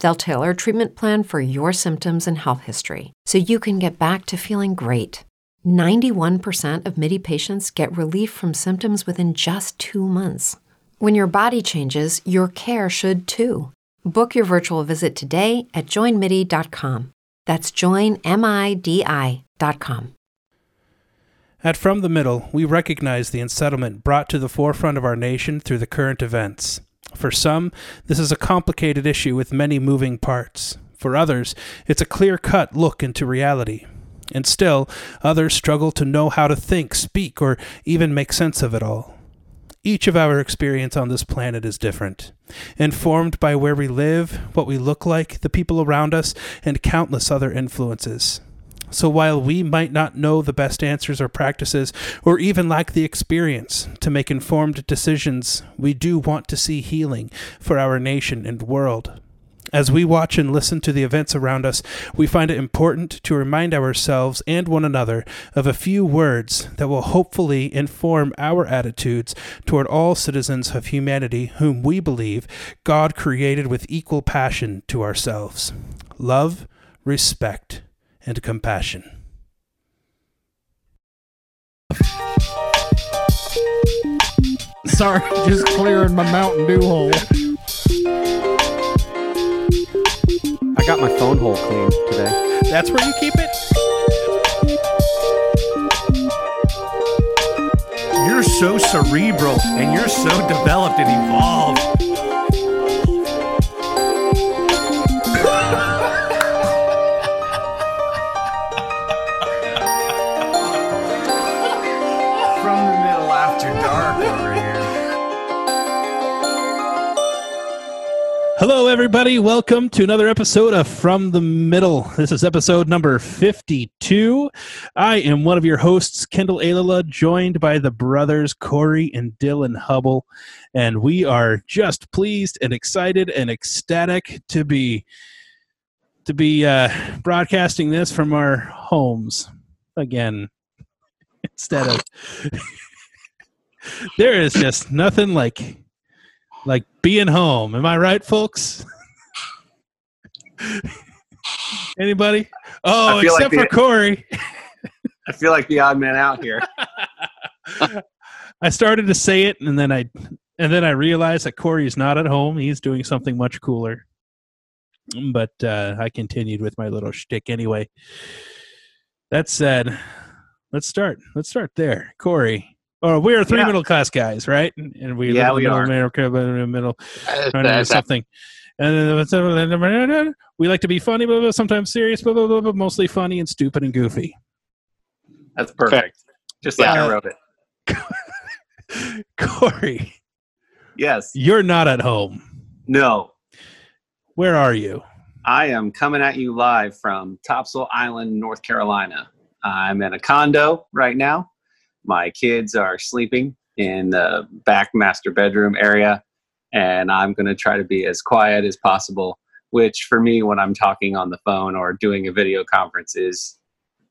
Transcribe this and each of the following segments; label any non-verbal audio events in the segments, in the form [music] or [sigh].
They'll tailor a treatment plan for your symptoms and health history so you can get back to feeling great. 91% of MIDI patients get relief from symptoms within just two months. When your body changes, your care should too. Book your virtual visit today at joinmidi.com. That's joinmidi.com. At From the Middle, we recognize the unsettlement brought to the forefront of our nation through the current events. For some, this is a complicated issue with many moving parts. For others, it's a clear cut look into reality. And still, others struggle to know how to think, speak, or even make sense of it all. Each of our experience on this planet is different, informed by where we live, what we look like, the people around us, and countless other influences. So while we might not know the best answers or practices, or even lack the experience to make informed decisions, we do want to see healing for our nation and world. As we watch and listen to the events around us, we find it important to remind ourselves and one another of a few words that will hopefully inform our attitudes toward all citizens of humanity whom we believe God created with equal passion to ourselves love, respect, and compassion. Sorry, just clearing my Mountain Dew hole. I got my phone hole cleaned today. That's where you keep it? You're so cerebral and you're so developed and evolved. Hello, everybody. Welcome to another episode of From the Middle. This is episode number 52. I am one of your hosts, Kendall Ayala, joined by the brothers Corey and Dylan Hubble. And we are just pleased and excited and ecstatic to be to be uh, broadcasting this from our homes again instead of [laughs] there is just nothing like like being home. Am I right, folks? [laughs] Anybody? Oh, feel like except for Corey. I feel like the odd man out here. [laughs] I started to say it, and then I and then I realized that Corey's not at home. He's doing something much cooler. But uh, I continued with my little shtick anyway. That said, let's start. Let's start there, Corey. Oh, we are three Yeah. middle class guys, right? And we Yeah, live in we middle are. America, but in the middle trying to something. And then we like to be funny, but sometimes serious, but but mostly funny and stupid and goofy. That's perfect. Just like Yeah. I wrote it. [laughs] Corey, Yes. you're not at home. No. Where are you? I am coming at you live from Topsail Island, North Carolina. I'm in a condo right now. My kids are sleeping in the back master bedroom area, and I'm going to try to be as quiet as possible, which for me, when I'm talking on the phone or doing a video conference, is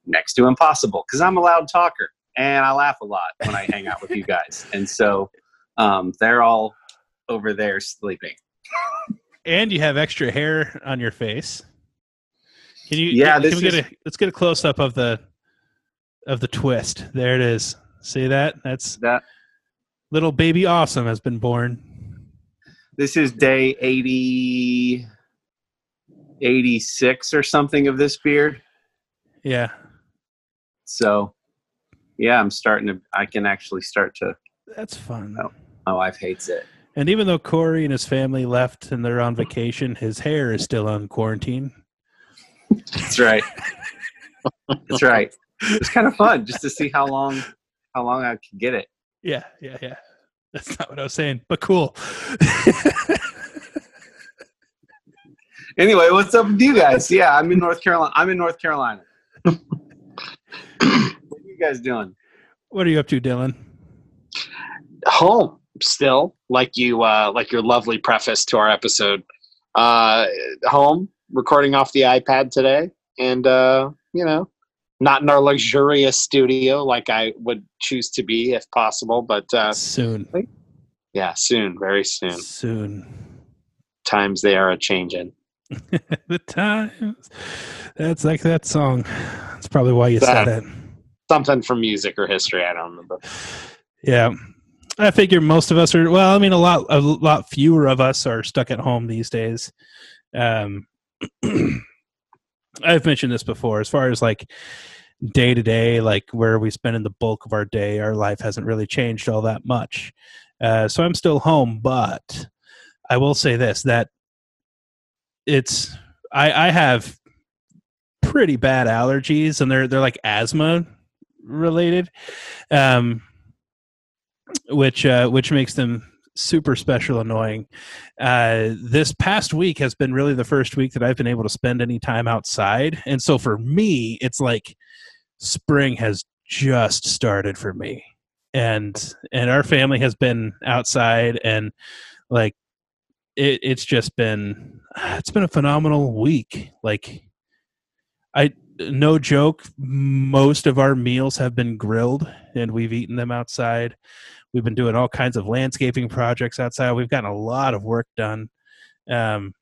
next to impossible because I'm a loud talker and I laugh a lot when I hang out with you guys. And so um, they're all over there sleeping. And you have extra hair on your face. Can you? Yeah, Can we get a? Let's get a close up of the of the twist. There it is. See that? That's That little baby awesome has been born. this is day 80 86 or something of this beard. Yeah. So yeah, I'm starting to I can actually start to That's fun. Oh. my wife hates it. And even though Corey and his family left and they're on vacation, his hair is still on quarantine. That's right. [laughs] That's right. It's kind of fun just to see how long how long I can get it. Yeah, yeah, yeah. That's not what I was saying, but cool. [laughs] Anyway, what's up with you guys? Yeah, I'm in North Carolina. I'm in North Carolina. [laughs] what are you guys doing? what are you up to, Dylan? home still like you uh like your lovely preface to our episode uh home recording off the ipad today and uh you know not in our luxurious studio like i would choose to be if possible but uh Soon. yeah soon very soon Soon. times they are a changing [laughs] the times. That's like that song. That's probably why you said it. something from music or history i don't remember Yeah. I figure most of us are well, I mean a lot a lot fewer of us are stuck at home these days. Um [clears throat] I've mentioned this before as far as like day to day like where we spend in the bulk of our day our life hasn't really changed all that much. Uh so I'm still home, but I will say this that it's I I have pretty bad allergies and they're they're like asthma related. Um which uh, which makes them super special annoying. Uh, this past week has been really the first week that I've been able to spend any time outside, and so for me, it's like spring has just started for me, and and our family has been outside, and like it, it's just been it's been a phenomenal week. Like I no joke, most of our meals have been grilled, and we've eaten them outside. We've been doing all kinds of landscaping projects outside. We've gotten a lot of work done. Um,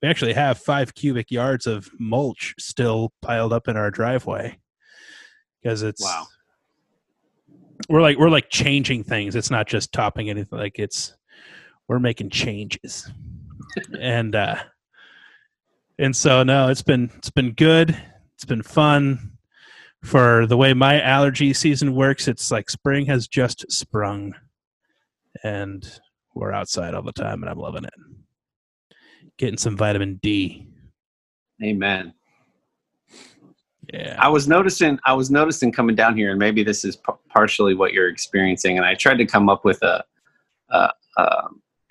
we actually have five cubic yards of mulch still piled up in our driveway because it's Wow. We're like we're like changing things. It's not just topping anything. Like it's we're making changes, and uh, and so no, it's been it's been good. It's been fun for the way my allergy season works, it's like spring has just sprung, and we're outside all the time, and I'm loving it. Getting some vitamin D. Amen. Yeah. I was noticing. I was noticing coming down here, and maybe this is p- partially what you're experiencing. And I tried to come up with a, a, a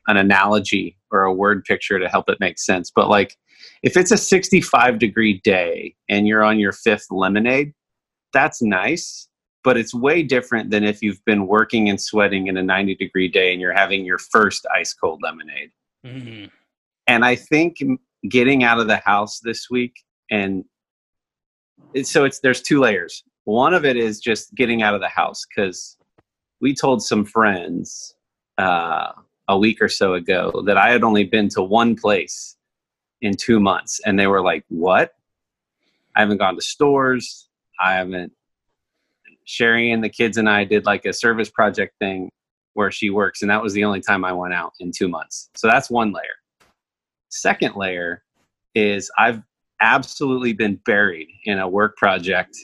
an analogy or a word picture to help it make sense. But like, if it's a 65 degree day and you're on your fifth lemonade, that's nice. But it's way different than if you've been working and sweating in a 90 degree day and you're having your first ice cold lemonade. Mhm. And I think getting out of the house this week and it, so it's there's two layers. One of it is just getting out of the house because we told some friends uh, a week or so ago that I had only been to one place in two months, and they were like, "What? I haven't gone to stores. I haven't." Sherry and the kids and I did like a service project thing where she works, and that was the only time I went out in two months. So that's one layer. Second layer is I've absolutely been buried in a work project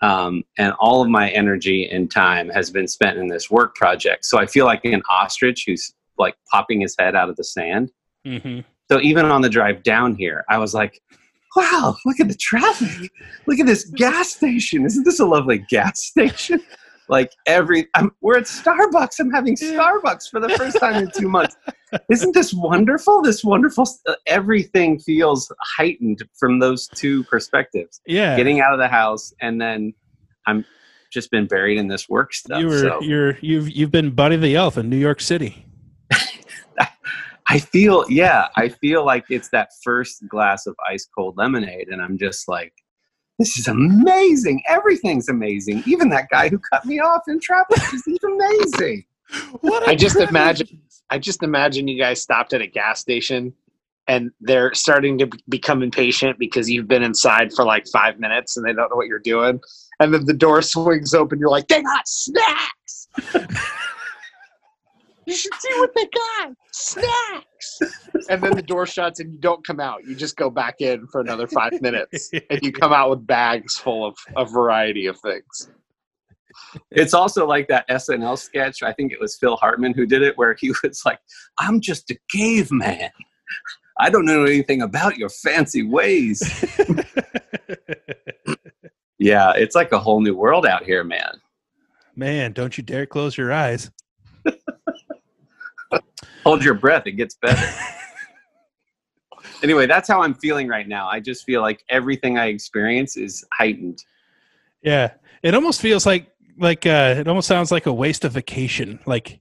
um, and all of my energy and time has been spent in this work project so i feel like an ostrich who's like popping his head out of the sand Mhm. so even on the drive down here i was like wow look at the traffic. Look at this gas station. Isn't this a lovely gas station? [laughs] Like every I'm, we're at starbucks. I'm having starbucks for the first time in two months. [laughs] Isn't this wonderful? This wonderful uh, everything feels heightened from those two perspectives. Yeah. getting out of the house and then i'm just been buried in this work stuff you were so you're you've you've been Buddy the Elf in New York City. [laughs] i feel yeah i feel like it's that first glass of ice cold lemonade and i'm just like this is amazing everything's amazing even that guy who cut me off in traffic is amazing [laughs] What I just imagine- i just imagine you guys stopped at a gas station and they're starting to be- become impatient because you've been inside for like five minutes and they don't know what you're doing. And then the door swings open. You're like, they got snacks. [laughs] you should see what they got snacks. And then the door shuts and you don't come out. You just go back in for another five minutes and you come out with bags full of a variety of things. It's also like that SNL sketch. I think it was Phil Hartman who did it, where he [laughs] was like, "I'm just a caveman. I don't know anything about your fancy ways." [laughs] yeah, it's like a whole new world out here, man. Man, don't you dare close your eyes. Hold your breath; it gets better. [laughs] anyway, that's how I'm feeling right now. I just feel like everything I experience is heightened. Yeah, it almost feels like like uh, it almost sounds like a waste of vacation. Like,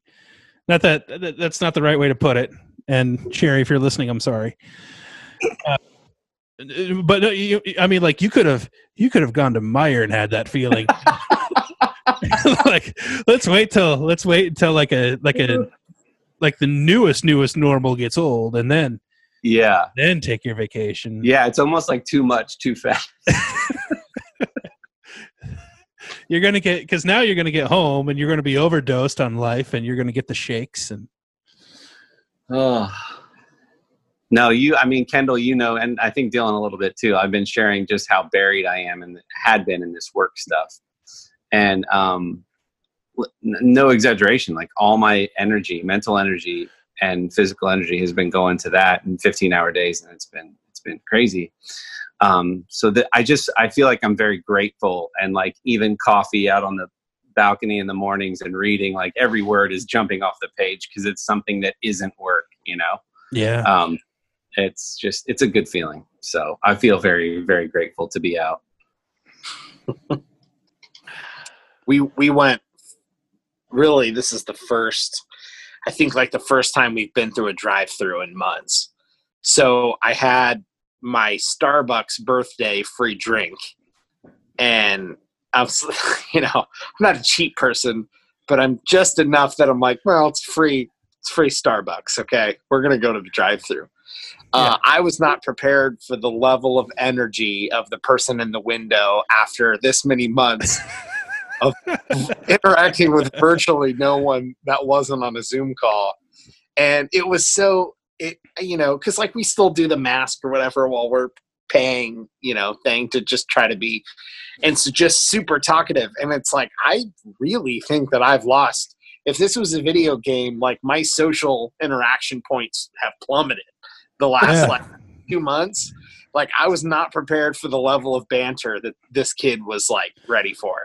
not that that- that's not the right way to put it. And Sherry, if you're listening, I'm sorry. Uh, but no, you, I mean, like you could have you could have gone to Meijer and had that feeling. [laughs] [laughs] like, let's wait till let's wait until like a like a like the newest newest normal gets old, and then Yeah, then take your vacation. yeah, it's almost like too much, too fast. [laughs] you're gonna get because now you're gonna get home and you're gonna be overdosed on life and you're gonna get the shakes and Oh. No, you, I mean, Kendall, you know, and I think Dylan a little bit too. I've been sharing just how buried I am and had been in this work stuff. And um, no exaggeration, like all my energy, mental energy and physical energy has been going to that in 15 hour days. And it's been, it's been crazy. Um, so that I just, I feel like I'm very grateful and like even coffee out on the balcony in the mornings and reading, like every word is jumping off the page because it's something that isn't work, you know? yeah um, it's just it's a good feeling so i feel very very grateful to be out [laughs] we we went really this is the first i think like the first time we've been through a drive through in months. So i had my starbucks birthday free drink and I was [laughs] you know i'm not a cheap person but i'm just enough that i'm like well it's free it's free starbucks okay? We're gonna go to the drive through uh, I was not prepared for the level of energy of the person in the window after this many months [laughs] of interacting with virtually no one that wasn't on a Zoom call. And it was so, it you know, because like we still do the mask or whatever while we're paying, you know, thing to just try to be, and so just super talkative. And it's like, I really think that I've lost. If this was a video game, like my social interaction points have plummeted the last Yeah. like two months. Like I was not prepared for the level of banter that this kid was like ready for.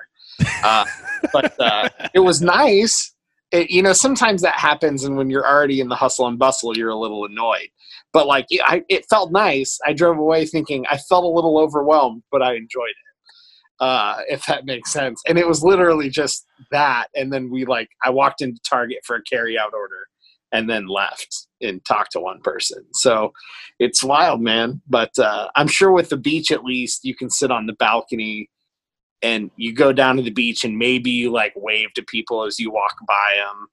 Uh, but uh, it was nice. It, you know, sometimes that happens, and when you're already in the hustle and bustle, you're a little annoyed. But like, it, I, it felt nice. I drove away thinking I felt a little overwhelmed, but I enjoyed it. Uh, if that makes sense. And it was literally just that. And then we like, I walked into Target for a carry out order, and then left and talked to one person. So it's wild, man. But uh, I'm sure with the beach, at least, you can sit on the balcony and you go down to the beach and maybe you like wave to people as you walk by them,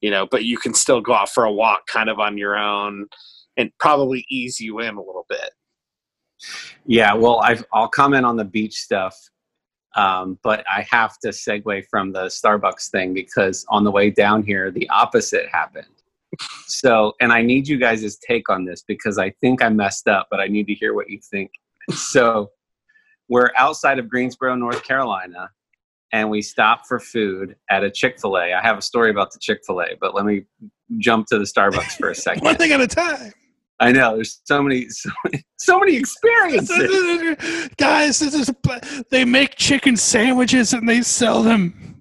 you know, but you can still go out for a walk kind of on your own and probably ease you in a little bit. yeah well I've, i'll comment on the beach stuff um, but i have to segue from the starbucks thing because on the way down here the opposite happened so and i need you guys' take on this because i think i messed up but i need to hear what you think so we're outside of greensboro north carolina and we stop for food at a chick-fil-a. I have a story about the chick-fil-a but let me jump to the starbucks for a [laughs] second. One thing at a time. I know there's so many so many, so many experiences. [laughs] Guys this is they make chicken sandwiches and they sell them.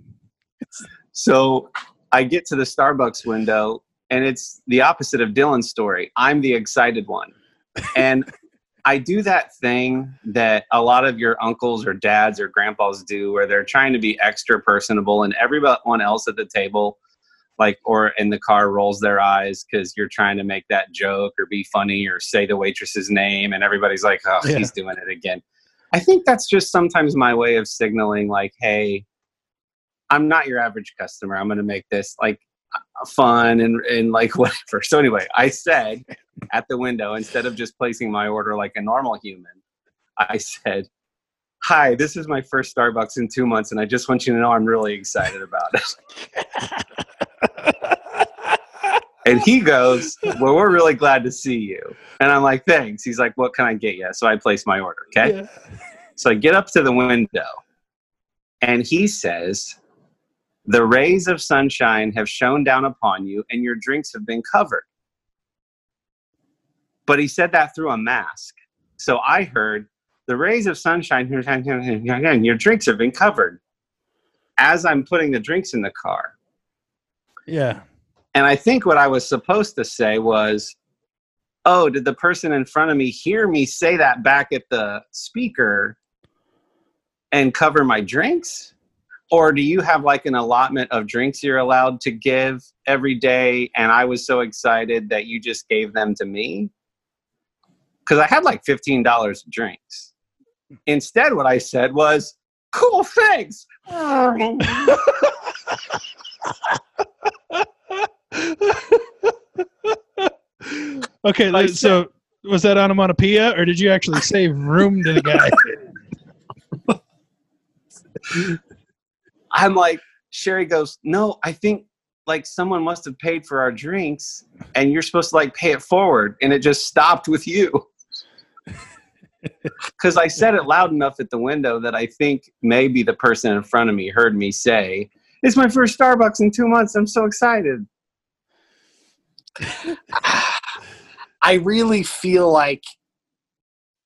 So I get to the Starbucks window, and it's the opposite of Dylan's story. I'm the excited one. And I do that thing that a lot of your uncles or dads or grandpas do where they're trying to be extra personable, and everyone else at the table, like, or in the car, rolls their eyes because you're trying to make that joke or be funny or say the waitress's name, and everybody's like, oh, Yeah. he's doing it again. I think that's just sometimes my way of signaling, like, hey, I'm not your average customer. I'm going to make this like fun and and like [laughs] whatever. So anyway, I said at the window instead of just placing my order like a normal human, I said, "Hi, this is my first Starbucks in two months, and I just want you to know I'm really excited about it." and he goes, "Well, we're really glad to see you." And I'm like, "Thanks." He's like, "What can I get you?" So I place my order. Okay. Yeah. So I get up to the window, and he says, The rays of sunshine have shone down upon you, and your drinks have been covered. But he said that through a mask. So I heard, The rays of sunshine, [laughs] your drinks have been covered as I'm putting the drinks in the car. Yeah. And I think what I was supposed to say was, Oh, did the person in front of me hear me say that back at the speaker and cover my drinks? Or do you have like an allotment of drinks you're allowed to give every day? And I was so excited that you just gave them to me? Because I had like $15 of drinks. Instead, what I said was, cool, thanks. Okay, th- so was that onomatopoeia, or did you actually save room to the guy? I'm like, Sherry goes, no, I think like someone must have paid for our drinks and you're supposed to like pay it forward. And it just stopped with you. Because I said it loud enough at the window that I think maybe the person in front of me heard me say, It's my first Starbucks in two months. I'm so excited. [sighs] I really feel like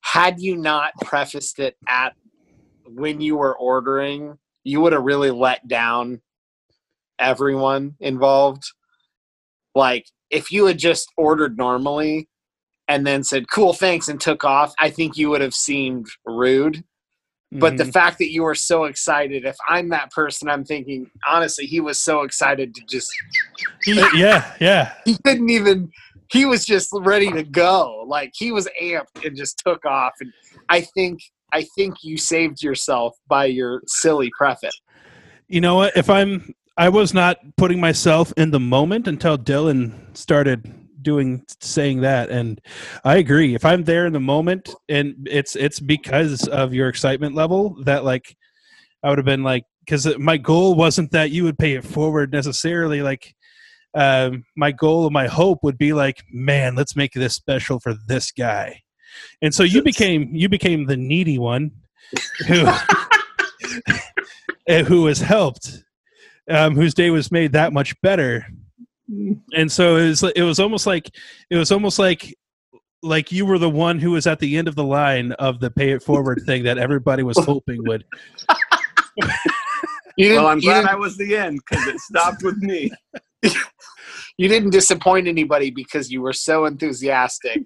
had you not prefaced it at when you were ordering, you would have really let down everyone involved. Like if you had just ordered normally and then said cool thanks and took off, I think you would have seemed rude. But the Mhm. fact that you were so excited, if I'm that person, I'm thinking honestly, he was so excited to just he, yeah, yeah. [laughs] he couldn't even he was just ready to go like he was amped and just took off and i think i think you saved yourself by your silly preface You know what? If I'm, I was not putting myself in the moment until Dylan started doing saying that, and I agree. If I'm there in the moment, and it's it's because of your excitement level that like I would have been like, because my goal wasn't that you would pay it forward necessarily. Like, um, my goal and my hope would be like, man, let's make this special for this guy. And so you became you became the needy one who [laughs] who was helped, um, whose day was made that much better. And so it was it was almost like it was almost like like you were the one who was at the end of the line of the pay it forward thing that everybody was hoping would. [laughs] you didn't, Well, I'm you, glad I was the end because it stopped with me. [laughs] you didn't disappoint anybody because you were so enthusiastic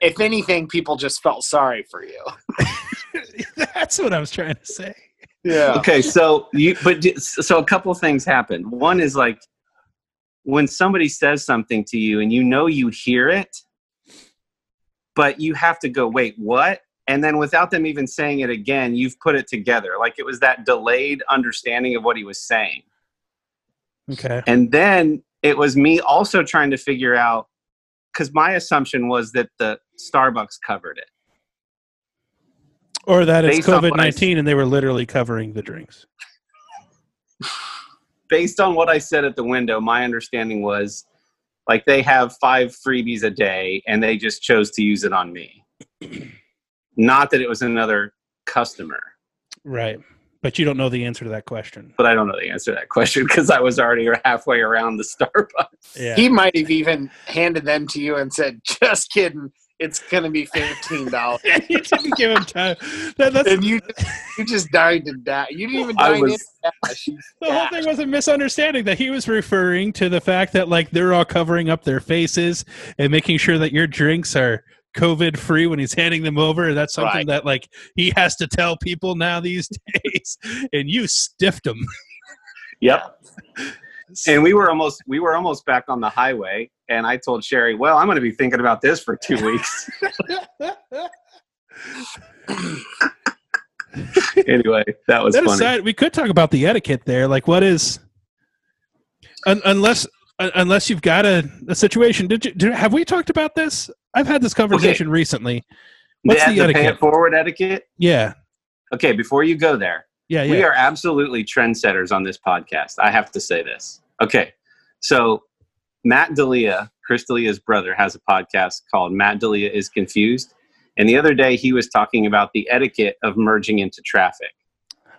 if anything people just felt sorry for you [laughs] That's what I was trying to say. yeah okay so you but so a couple things happened. one is like when somebody says something to you and you know you hear it but you have to go wait what and then without them even saying it again you've put it together like it was that delayed understanding of what he was saying Okay. and then it was me also trying to figure out because my assumption was that the starbucks covered it Or that it's COVID 19 and they were literally covering the drinks. Based on what I said at the window, my understanding was like they have five freebies a day and they just chose to use it on me. [clears throat] Not that it was another customer, Right. But you don't know the answer to that question. but I don't know the answer to that question because I was already [laughs] halfway around the Starbucks. Yeah. he might have even handed them to you and said just kidding it's gonna be $15 [laughs] you didn't give him time. That, that's and you you just died to dash. You didn't even I dine was- in dash. You [laughs] the whole thing was a misunderstanding that he was referring to the fact that like they're all covering up their faces and making sure that your drinks are COVID free when he's handing them over. That's something Right. that like he has to tell people now these [laughs] days. And you stiffed him. Yep. And we were almost we were almost back on the highway and I told Sherry, "Well, I'm going to be thinking about this for 2 weeks." [laughs] anyway, that was that funny. aside, we could talk about the etiquette there. Like, what is Un- unless un- unless you've got a, a situation. Did you did, have we talked about this? I've had this conversation recently. What's the, the, the pay etiquette? it forward etiquette. Yeah, Okay, before you go there, yeah, yeah. we are absolutely trendsetters on this podcast. I have to say this. Okay, so Matt D'Elia, Chris D'Elia's brother, has a podcast called Matt D'Elia is Confused. And the other day he was talking about the etiquette of merging into traffic.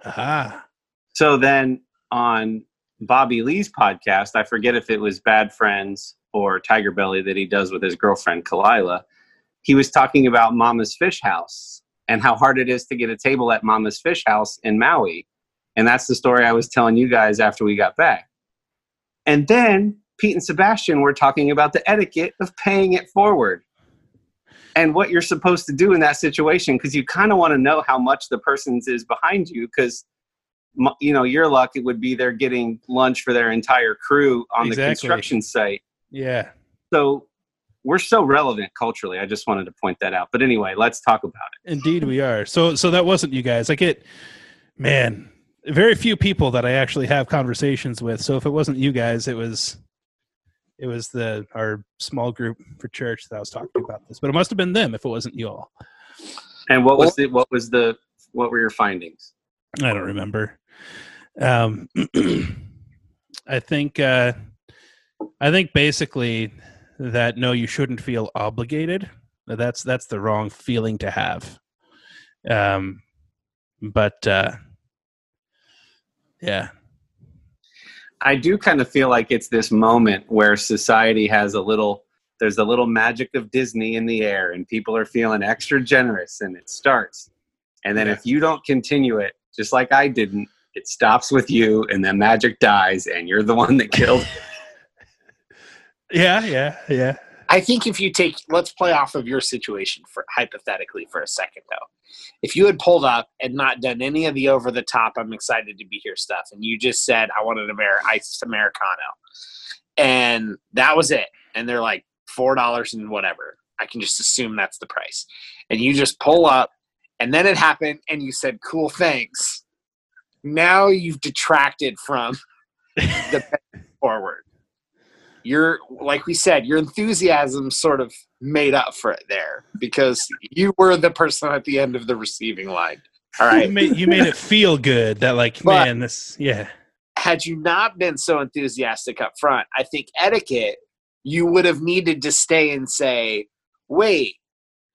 Ah, So then on Bobby Lee's podcast, I forget if it was Bad Friends or Tiger Belly that he does with his girlfriend Khalyla. He was talking about Mama's Fish House and how hard it is to get a table at Mama's Fish House in Maui. And that's the story I was telling you guys after we got back. And then Pete and Sebastian were talking about the etiquette of paying it forward and what you're supposed to do in that situation because you kind of want to know how much the person's is behind you because you know your luck it would be they're getting lunch for their entire crew on the construction site yeah. so we're so relevant culturally i just wanted to point that out but anyway let's talk about it Indeed, we are. So, so that wasn't you guys. I get, man, very few people that I actually have conversations with. So, if it wasn't you guys, it was, it was the our small group for church that I was talking about this. But it must have been them if it wasn't you all. and what was the what was the what were your findings I don't remember. Um, [clears throat] I think, uh, I think basically that no, you shouldn't feel obligated. That's that's the wrong feeling to have. Um, but uh, yeah, i do kind of feel like it's this moment where society has a little there's a little magic of disney in the air and people are feeling extra generous and it starts and then Yeah. if you don't continue it just like i didn't it stops with you and then magic dies and you're the one that killed it. [laughs] [laughs] yeah, yeah, yeah. I think if you take, let's play off of your situation for hypothetically for a second though. If you had pulled up and not done any of the over the top, I'm excited to be here stuff, and you just said I wanted an Amer- iced americano, and that was it, and they're like four dollars and whatever. I can just assume that's the price, and you just pull up, and then it happened, and you said cool thanks. Now you've detracted from [laughs] the forward. Your like we said, your enthusiasm sort of made up for it there because you were the person at the end of the receiving line. All You made you made it feel good that like But- man, this yeah. Had you not been so enthusiastic up front, I think etiquette, you would have needed to stay and say, wait,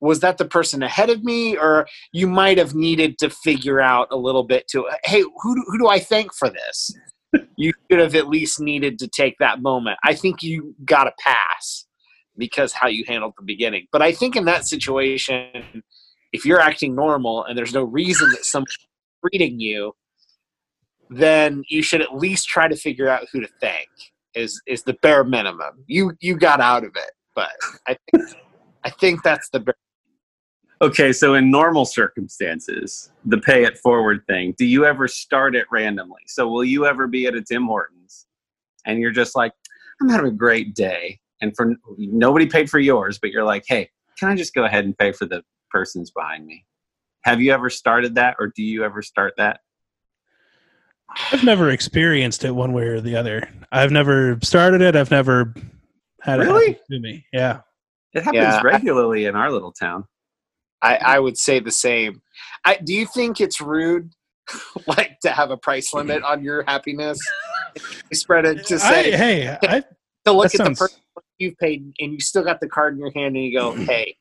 was that the person ahead of me? Or you might have needed to figure out a little bit to, hey, who do, who do I thank for this? You should have at least needed to take that moment. I think you got a pass because how you handled the beginning. But I think in that situation, if you're acting normal and there's no reason that someone's treating you, then you should at least try to figure out who to thank. Is is the bare minimum. You you got out of it, but I think I think that's the bare. Okay, so in normal circumstances, the pay it forward thing, do you ever start it randomly? So will you ever be at a Tim Hortons and you're just like, I'm having a great day. And for nobody paid for yours, but you're like, hey, can I just go ahead and pay for the person's behind me? Have you ever started that or do you ever start that? I've never experienced it one way or the other. I've never started it. I've never had it happen to me. Yeah. It happens Yeah, I- regularly in our little town. I, mm-hmm. I would say the same. I, do you think it's rude, [laughs] like to have a price mm-hmm. limit on your happiness? You spread it to I, say hey, I, [laughs] to look at sounds- the person you've paid and you still got the card in your hand and you go, mm-hmm. hey,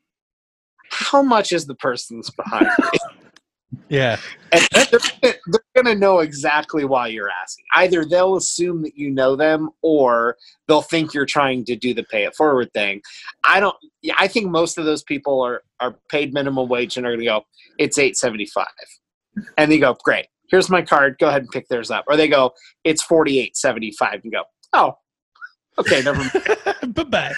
how much is the person's behind? me? [laughs] yeah, and they're, they're going to know exactly why you're asking. Either they'll assume that you know them, or they'll think you're trying to do the pay it forward thing. I don't. Yeah, I think most of those people are are paid minimum wage and are going to go. It's eight seventy five, and they go, great. Here's my card. Go ahead and pick theirs up. Or they go, it's forty eight seventy five, and go, oh, okay, never mind. [laughs] bye bye.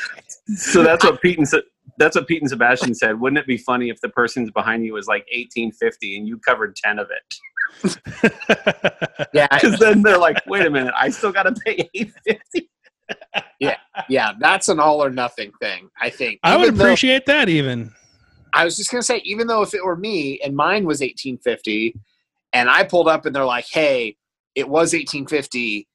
So that's what Pete and Se- that's what Pete and Sebastian said. Wouldn't it be funny if the person's behind you was like 1850 and you covered 10 of it? Yeah, Because [laughs] then they're like, wait a minute, I still got to pay 850. [laughs] yeah, yeah, that's an all or nothing thing. I think. I would Even though- appreciate that even. I was just gonna say, even though if it were me and mine was 1850, and I pulled up and they're like, "Hey, it was 1850.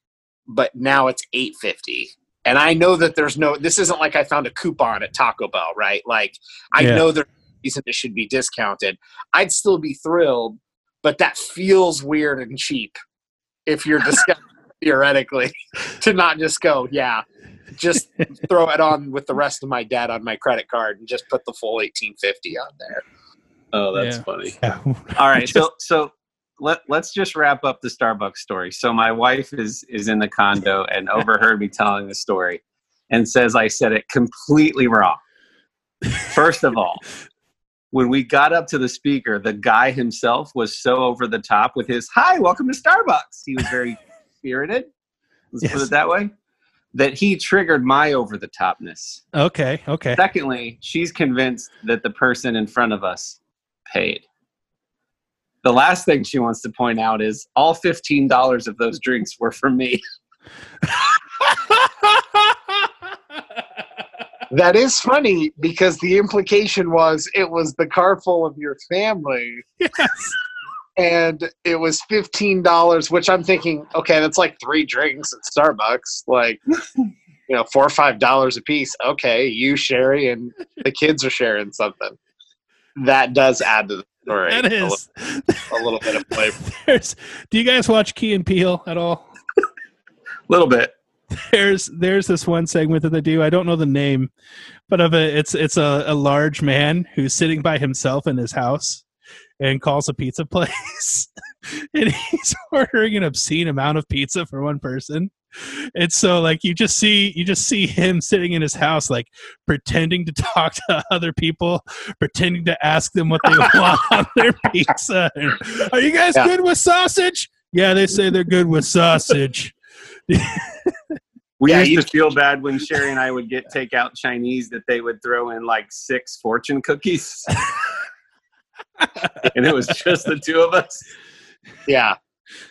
but now it's eight fifty. And I know that there's no. This isn't like I found a coupon at Taco Bell, right? Like I Yeah. know there's reason it should be discounted. I'd still be thrilled, but that feels weird and cheap if you're [laughs] discussing theoretically to not just go, yeah, just [laughs] throw it on with the rest of my debt on my credit card and just put the full eighteen fifty on there. Oh, that's Yeah. funny. Yeah. All right, so [laughs] so let let's just wrap up the Starbucks story. So my wife is is in the condo and overheard me telling the story, and says I said it completely wrong. First of all, when we got up to the speaker, the guy himself was so over the top with his "Hi, welcome to Starbucks." He was very [laughs] spirited. Let's put it that way. That he triggered my over the topness. Okay. Okay. Secondly, she's convinced that the person in front of us paid. The last thing she wants to point out is all $15 of those drinks were for me. [laughs] That is funny because the implication was it was the car full of your family. And it was fifteen dollars, which I'm thinking, okay, that's like three drinks at Starbucks, like [laughs] you know, four or five dollars a piece. Okay, you Sherry and the kids are sharing something. That does add to the story. That a is. li- a little bit of flavor. [laughs] There's, do you guys watch Key and Peele at all? A [laughs] little bit. [laughs] there's there's this one segment that they do. I don't know the name, but of a it's it's a, a large man who's sitting by himself in his house and calls a pizza [laughs] place, [laughs] and he's ordering an obscene amount of pizza for one person. And so like you just see you just see him sitting in his house like pretending to talk to other people, pretending to ask them what they want on their pizza. And, Are you guys Yeah. good with sausage? Yeah, they say they're good with sausage. We Yeah, used to feel bad when Sherry and I would get [laughs] takeout Chinese that they would throw in like six fortune cookies. [laughs] and it was just the two of us. Yeah.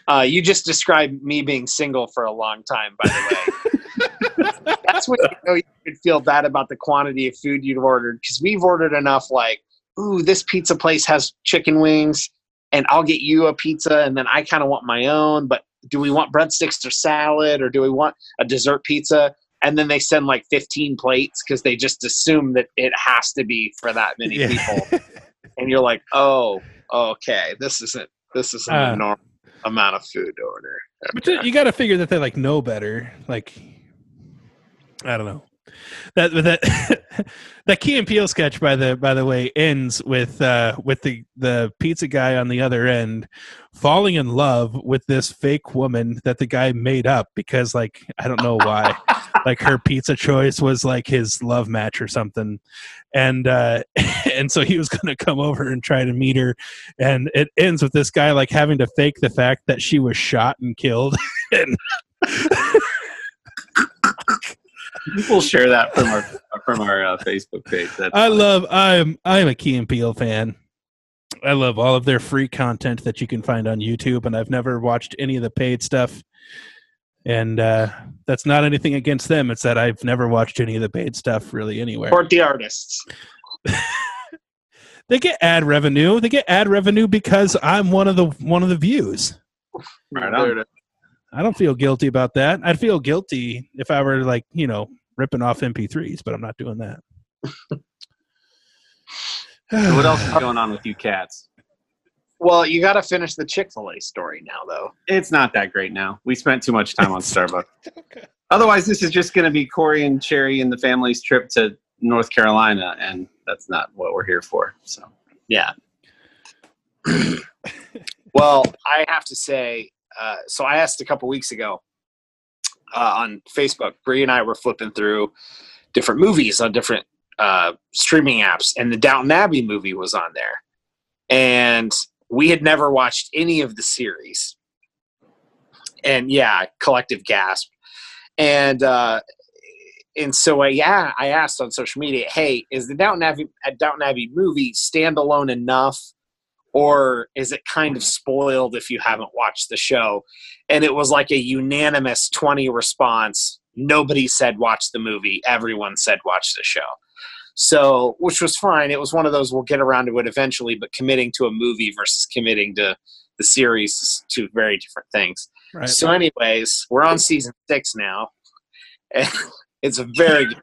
Uh, you just described me being single for a long time, by the way. [laughs] That's when you know you could feel bad about the quantity of food you've ordered because we've ordered enough. Like, ooh, this pizza place has chicken wings, and I'll get you a pizza, and then I kind of want my own. But do we want breadsticks or salad, or do we want a dessert pizza? And then they send like 15 plates because they just assume that it has to be for that many Yeah. people. [laughs] And you're like, oh, okay, this isn't this isn't Uh. a normal amount of food to order. But you, you got to figure that they like know better. Like, I don't know. That that [laughs] that Key and Peele sketch by the by the way ends with uh with the the pizza guy on the other end falling in love with this fake woman that the guy made up because like I don't know why. [laughs] Like her pizza choice was like his love match or something. And uh [laughs] and so he was going to come over and try to meet her. And it ends with this guy like having to fake the fact that she was shot and killed. And We'll share that from our from our uh, Facebook page. That's I fine. love I'm I'm a Key and Peele fan. I love all of their free content that you can find on YouTube, and I've never watched any of the paid stuff. And uh, that's not anything against them. It's that I've never watched any of the paid stuff really anywhere. Support the artists. [laughs] They get ad revenue. They get ad revenue because I'm one of the one of the views. Right on. I don't feel guilty about that. I'd feel guilty if I were like you know ripping off MP3s, but I'm not doing that. So what else is [sighs] going on with you cats? Well, you got to finish the Chick Fil A story now, though. It's not that great now. We spent too much time on [laughs] Starbucks. Otherwise, this is just going to be Corey and Sherry and the family's trip to North Carolina, and that's not what we're here for. So, Yeah. [clears throat] well, I have to say, uh, so I asked a couple weeks ago uh, on Facebook. Bree and I were flipping through different movies on different uh, streaming apps, and the Downton Abbey movie was on there, and we had never watched any of the series. And yeah, collective gasp. And uh, and so uh, yeah, I asked on social media, "Hey, is the Downton Abbey, uh, Downton Abbey movie standalone enough, or is it kind of spoiled if you haven't watched the show?" And it was like a unanimous twenty response. Nobody said watch the movie. Everyone said watch the show. So, which was fine. It was one of those we'll get around to it eventually, but committing to a movie versus committing to the series is two very different things. Right. So, anyways, we're on season six now. And [laughs] it's a very good.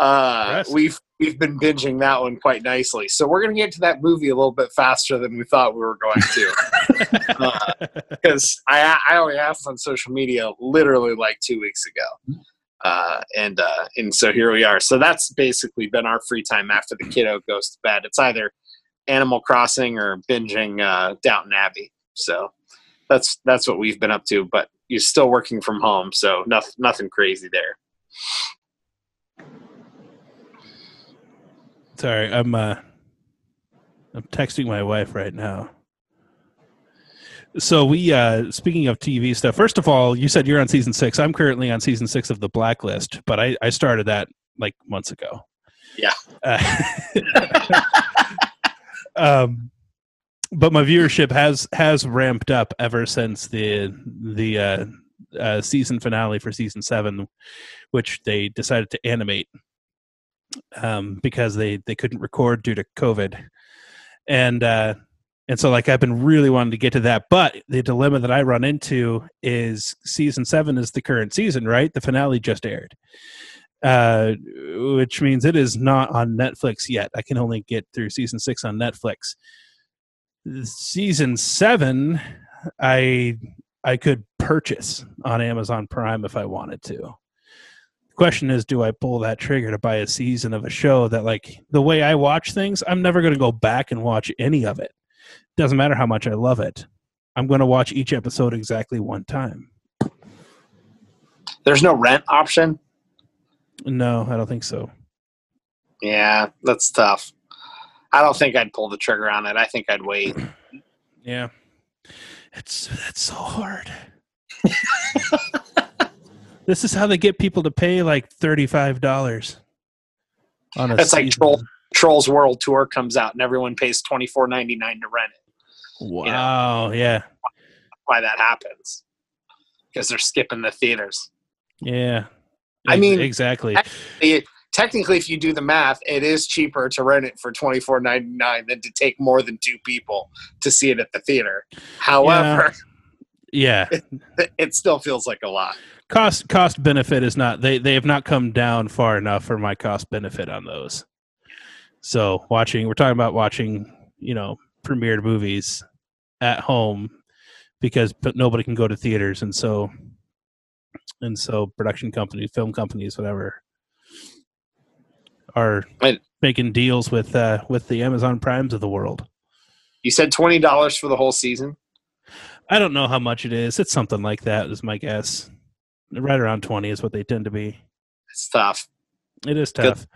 Uh, we've we've been binging that one quite nicely. So we're gonna get to that movie a little bit faster than we thought we were going to, [laughs] because I I only asked on social media literally like two weeks ago, uh, and uh, and so here we are. So that's basically been our free time after the kiddo goes to bed. It's either Animal Crossing or binging uh, Downton Abbey. So that's that's what we've been up to. But you're still working from home, so nothing nothing crazy there. Sorry, I'm uh I'm texting my wife right now. So we uh speaking of TV stuff, first of all, you said you're on season six. I'm currently on season six of the blacklist, but I, I started that like months ago. Yeah. Uh, [laughs] um but my viewership has has ramped up ever since the the uh, uh season finale for season seven, which they decided to animate um, because they they couldn't record due to COVID, and uh, and so like I've been really wanting to get to that, but the dilemma that I run into is season seven is the current season, right? The finale just aired, uh, which means it is not on Netflix yet. I can only get through season six on Netflix. Season seven, I I could purchase on Amazon Prime if I wanted to question is do i pull that trigger to buy a season of a show that like the way i watch things i'm never going to go back and watch any of it doesn't matter how much i love it i'm going to watch each episode exactly one time There's no rent option. no i don't think so Yeah, that's tough. I don't think I'd pull the trigger on it. I think I'd wait. [clears throat] yeah it's it's so hard [laughs] this is how they get people to pay like $35 on a That's like. Troll Trolls World Tour comes out and everyone pays twenty four ninety nine to rent it. wow yeah Why that happens? Because they're skipping the theaters. yeah I mean, exactly It, technically, if you do the math, it is cheaper to rent it for twenty four ninety nine than to take more than two people to see it at the theater. However, yeah [laughs] it still feels like a lot. Cost cost benefit is not they they have not come down far enough for my cost benefit on those. So watching we're talking about watching you know premiered movies at home because but nobody can go to theaters and so and so production companies film companies whatever are making deals with uh with the amazon primes of the world. You said twenty dollars for the whole season. i don't know how much it is. It's something like that is my guess right around 20 is what they tend to be It's tough. it is tough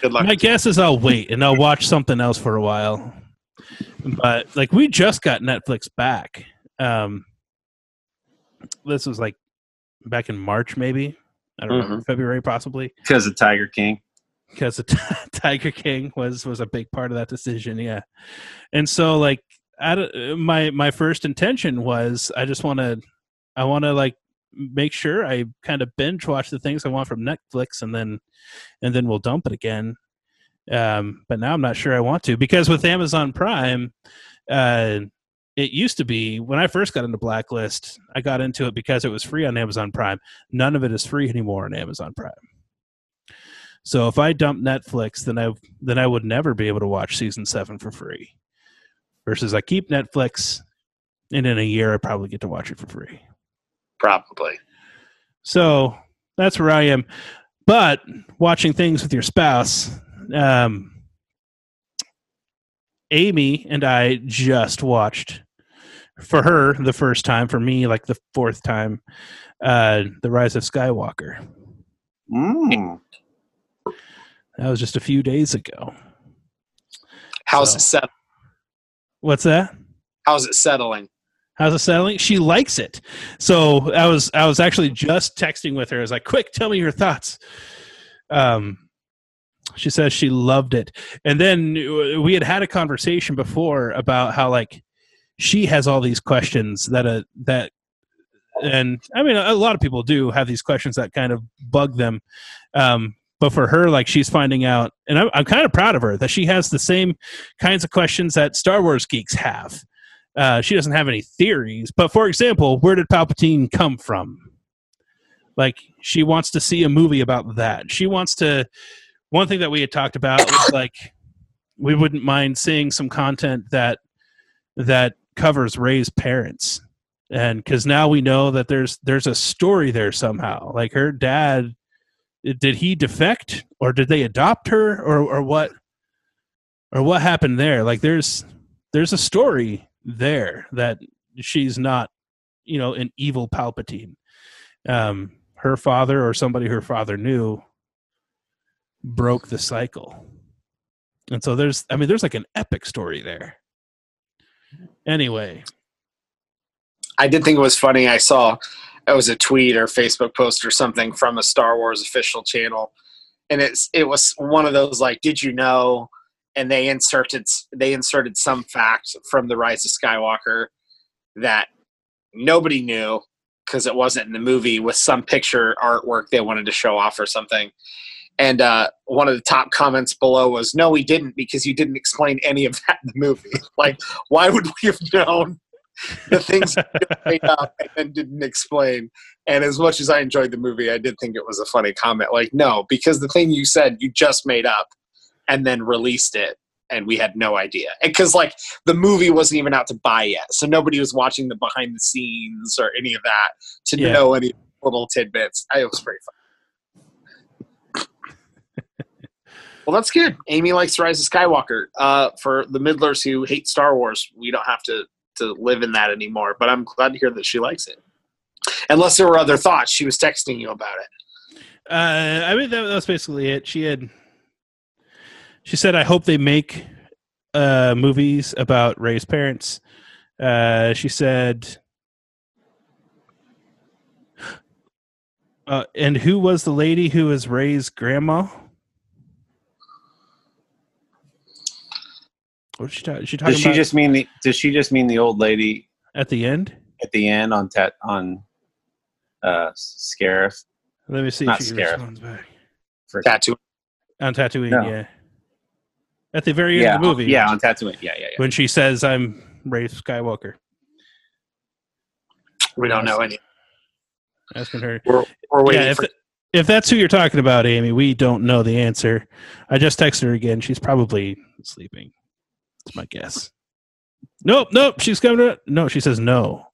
Good luck. My guess is I'll wait and I'll watch something else for a while. But like we just got Netflix back. Um this was like back in March maybe. I don't remember February possibly because of Tiger King. because the [laughs] Tiger King was was a big part of that decision, yeah. And so like I, my my first intention was I just want to I want to like make sure I kind of binge watch the things I want from Netflix and then and then we'll dump it again. Um, but now I'm not sure I want to because with Amazon Prime, uh, it used to be when I first got into Blacklist, I got into it because it was free on Amazon Prime. None of it is free anymore on Amazon Prime. So if I dump Netflix, then I then I would never be able to watch season seven for free. Versus I keep Netflix, and in a year I probably get to watch it for free. Probably. So that's where I am. But watching things with your spouse, um, Amy and I just watched for her the first time, for me like the fourth time, uh, The Rise of Skywalker. Mm. That was just a few days ago. How's So- it set? What's that? How's it settling? How's it settling? She likes it. So I was I was actually just texting with her. I was like, "Quick, tell me your thoughts." Um, she says she loved it, and then we had had a conversation before about how like she has all these questions that uh, that, and I mean a lot of people do have these questions that kind of bug them. Um, but for her, like she's finding out, and I'm, I'm kind of proud of her that she has the same kinds of questions that Star Wars geeks have Uh, she doesn't have any theories. But for example, where did Palpatine come from? Like she wants to see a movie about that. She wants to. One thing that we had talked about was [coughs] like we wouldn't mind seeing some content that that covers Rey's parents, and because now we know that there's there's a story there somehow. Like her dad, did he defect or did they adopt her or or what? Or what happened there? Like there's there's a story there that she's not, you know, an evil Palpatine. Um, her father or somebody her father knew broke the cycle. And so there's I mean there's like an epic story there. Anyway, I did think it was funny. I saw it was a tweet or Facebook post or something from a Star Wars official channel, and it's it was one of those like, did you know? And they inserted they inserted some fact from the Rise of Skywalker that nobody knew because it wasn't in the movie with some picture artwork they wanted to show off or something. And uh, one of the top comments below was, "No, we didn't because you didn't explain any of that in the movie. [laughs] like, why would we have known the things made up and didn't explain?" And as much as I enjoyed the movie, I did think it was a funny comment. Like, no, because the thing you said you just made up and then released it, and we had no idea. Because like the movie wasn't even out to buy yet, so nobody was watching the behind the scenes or any of that to Yeah. know any little tidbits. I, it was pretty fun. [laughs] Well, that's good. Amy likes Rise of Skywalker. Uh, for the middlers who hate Star Wars, we don't have to to live in that anymore. But I'm glad to hear that she likes it. Unless there were other thoughts, she was texting you about it. uh, I mean that, that was basically it. She had she said, "I hope they make uh, movies about Rey's parents." Uh, she said, uh, "And who was the lady who was Rey's grandma?" What did she talk? She talking Does she about just mean the? Does she just mean the old lady at the end? at the end on tat on uh Scarif? Let me see Not if she Scarif. responds back Tattoo. on Tatooine. No. Yeah, at the very end Yeah, of the movie. yeah, on Tatooine. Yeah, yeah, yeah. when she says, "I'm Rey Skywalker." We don't know any. asking her. We're, we're waiting Yeah, if, for. if that's who you're talking about, Amy, we don't know the answer. I just texted her again. She's probably sleeping. That's my guess. Nope, nope. She's coming to. No, she says no.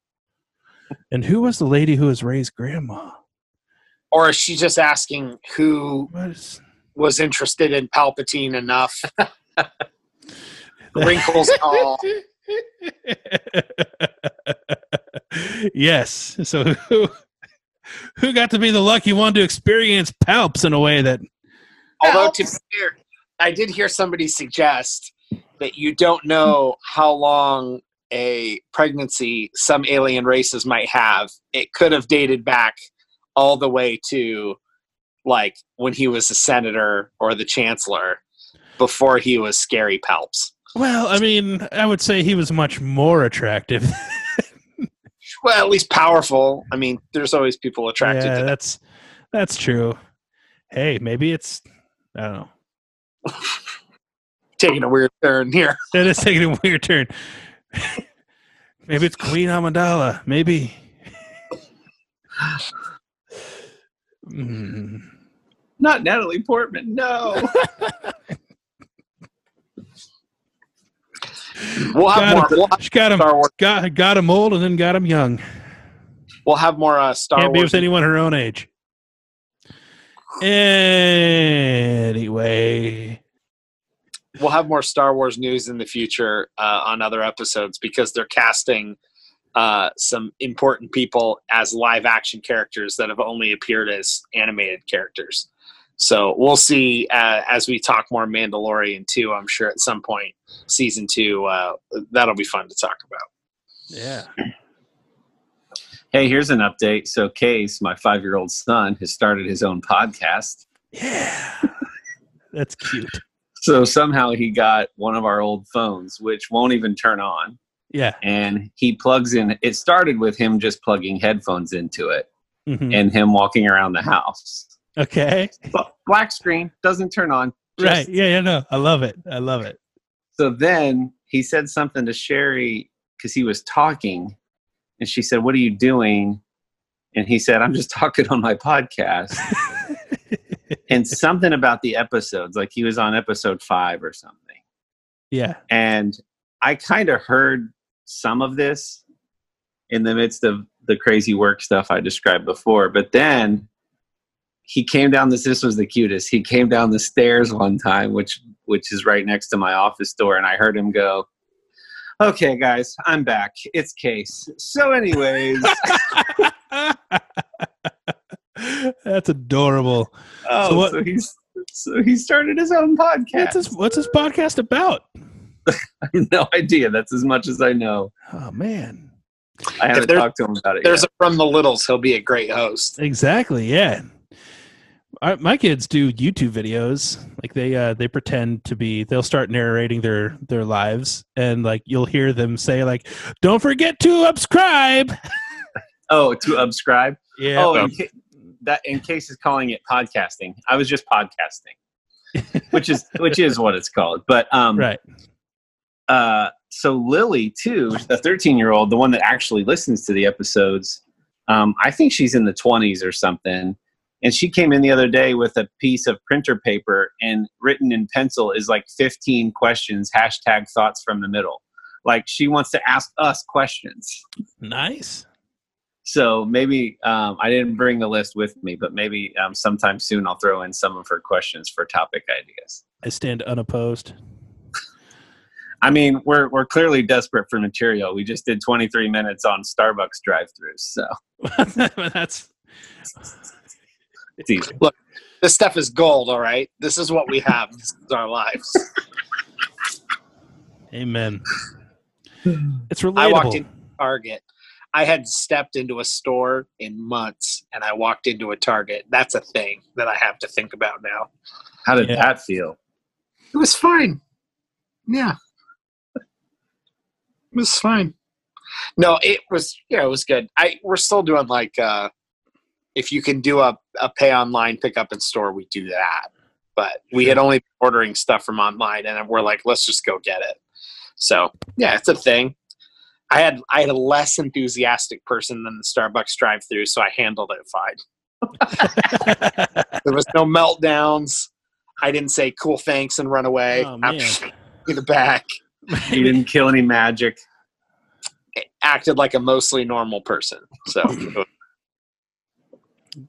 And who was the lady who was Rey's grandma? Or is she just asking who was interested in Palpatine enough? [laughs] Wrinkles and all. [laughs] yes. So who who got to be the lucky one to experience Palps in a way that Although to be fair, I did hear somebody suggest that you don't know how long a pregnancy some alien races might have. It could have dated back all the way to like when he was a senator or the chancellor before he was scary palps. well, I mean, I would say he was much more attractive. [laughs] Well, at least powerful. I mean, there's always people attracted yeah, to that. that's that's true. Hey, maybe it's I don't know. [laughs] Taking a weird turn here. [laughs] That is taking a weird turn. maybe it's Queen Amidala. Maybe. Mm. Not Natalie Portman. No. We'll have more. Got We'll him, she got him, Star Wars. got got him old, and then got him young. We'll have more uh, Star Can't be with anyone her own age. Anyway, we'll have more Star Wars news in the future uh, on other episodes because they're casting uh, some important people as live action characters that have only appeared as animated characters. So we'll see uh, as we talk more Mandalorian too. I'm sure at some point season two uh, that'll be fun to talk about. yeah. hey, here's an update. So, Case, my five-year-old son, has started his own podcast. Yeah. That's cute. So somehow he got one of our old phones, which won't even turn on. Yeah. and he plugs in it started with him just plugging headphones into it Mhm. and him walking around the house Okay. black screen doesn't turn on Right. Yeah, yeah, no. I love it. I love it. so then he said something to Sherry because he was talking, and she said, "What are you doing?" And he said, "I'm just talking on my podcast." [laughs] and something about the episodes, like he was on episode five or something. yeah. And I kind of heard some of this in the midst of the crazy work stuff I described before. But then he came down this this was the cutest. He came down the stairs one time, which which is right next to my office door, and I heard him go, Okay guys, I'm back. It's Case. So anyways, [laughs] That's adorable. oh So what- so he's so he started his own podcast. What's his, what's this podcast about? [laughs] I have no idea. That's as much as I know. Oh man. I haven't there's- talked to him about it There's yet. a from the littles. He'll be a great host. Exactly. Yeah. I, my kids do YouTube videos. Like they uh they pretend to be. They'll start narrating their their lives, and like you'll hear them say like, "Don't forget to subscribe." [laughs] oh, to subscribe. Yeah. Oh, in ca- that in case is calling it podcasting. I was just podcasting, [laughs] which is which is what it's called. But um, right. uh, so Lily too, the 13 year old, the one that actually listens to the episodes. Um, I think she's in the 20s or something. And she came in the other day with a piece of printer paper and written in pencil is like 15 questions, hashtag thoughts from the middle. Like she wants to ask us questions. Nice. So maybe um, I didn't bring the list with me, but maybe um, sometime soon I'll throw in some of her questions for topic ideas. I stand unopposed. [laughs] I mean, we're we're clearly desperate for material. We just did 23 minutes on Starbucks drive-throughs, so [laughs] That's it's easy. Look, this stuff is gold. All right. This is what we have. this is our lives. amen. It's relatable. I walked into Target. I had stepped into a store in months, and I walked into a Target. That's a thing that I have to think about now. How did Yeah. that feel? It was fine. Yeah. It was fine. No, it was yeah, it was good. I we're still doing like uh if you can do a, a pay online pickup in store, we do that. But we had only been ordering stuff from online and we're like, let's just go get it. So yeah, it's a thing. I had I had a less enthusiastic person than the Starbucks drive through, so I handled it fine. There was no meltdowns. I didn't say cool thanks and run away. Oh, man. [laughs] in the back. You didn't kill any magic. acted like a mostly normal person. So [laughs]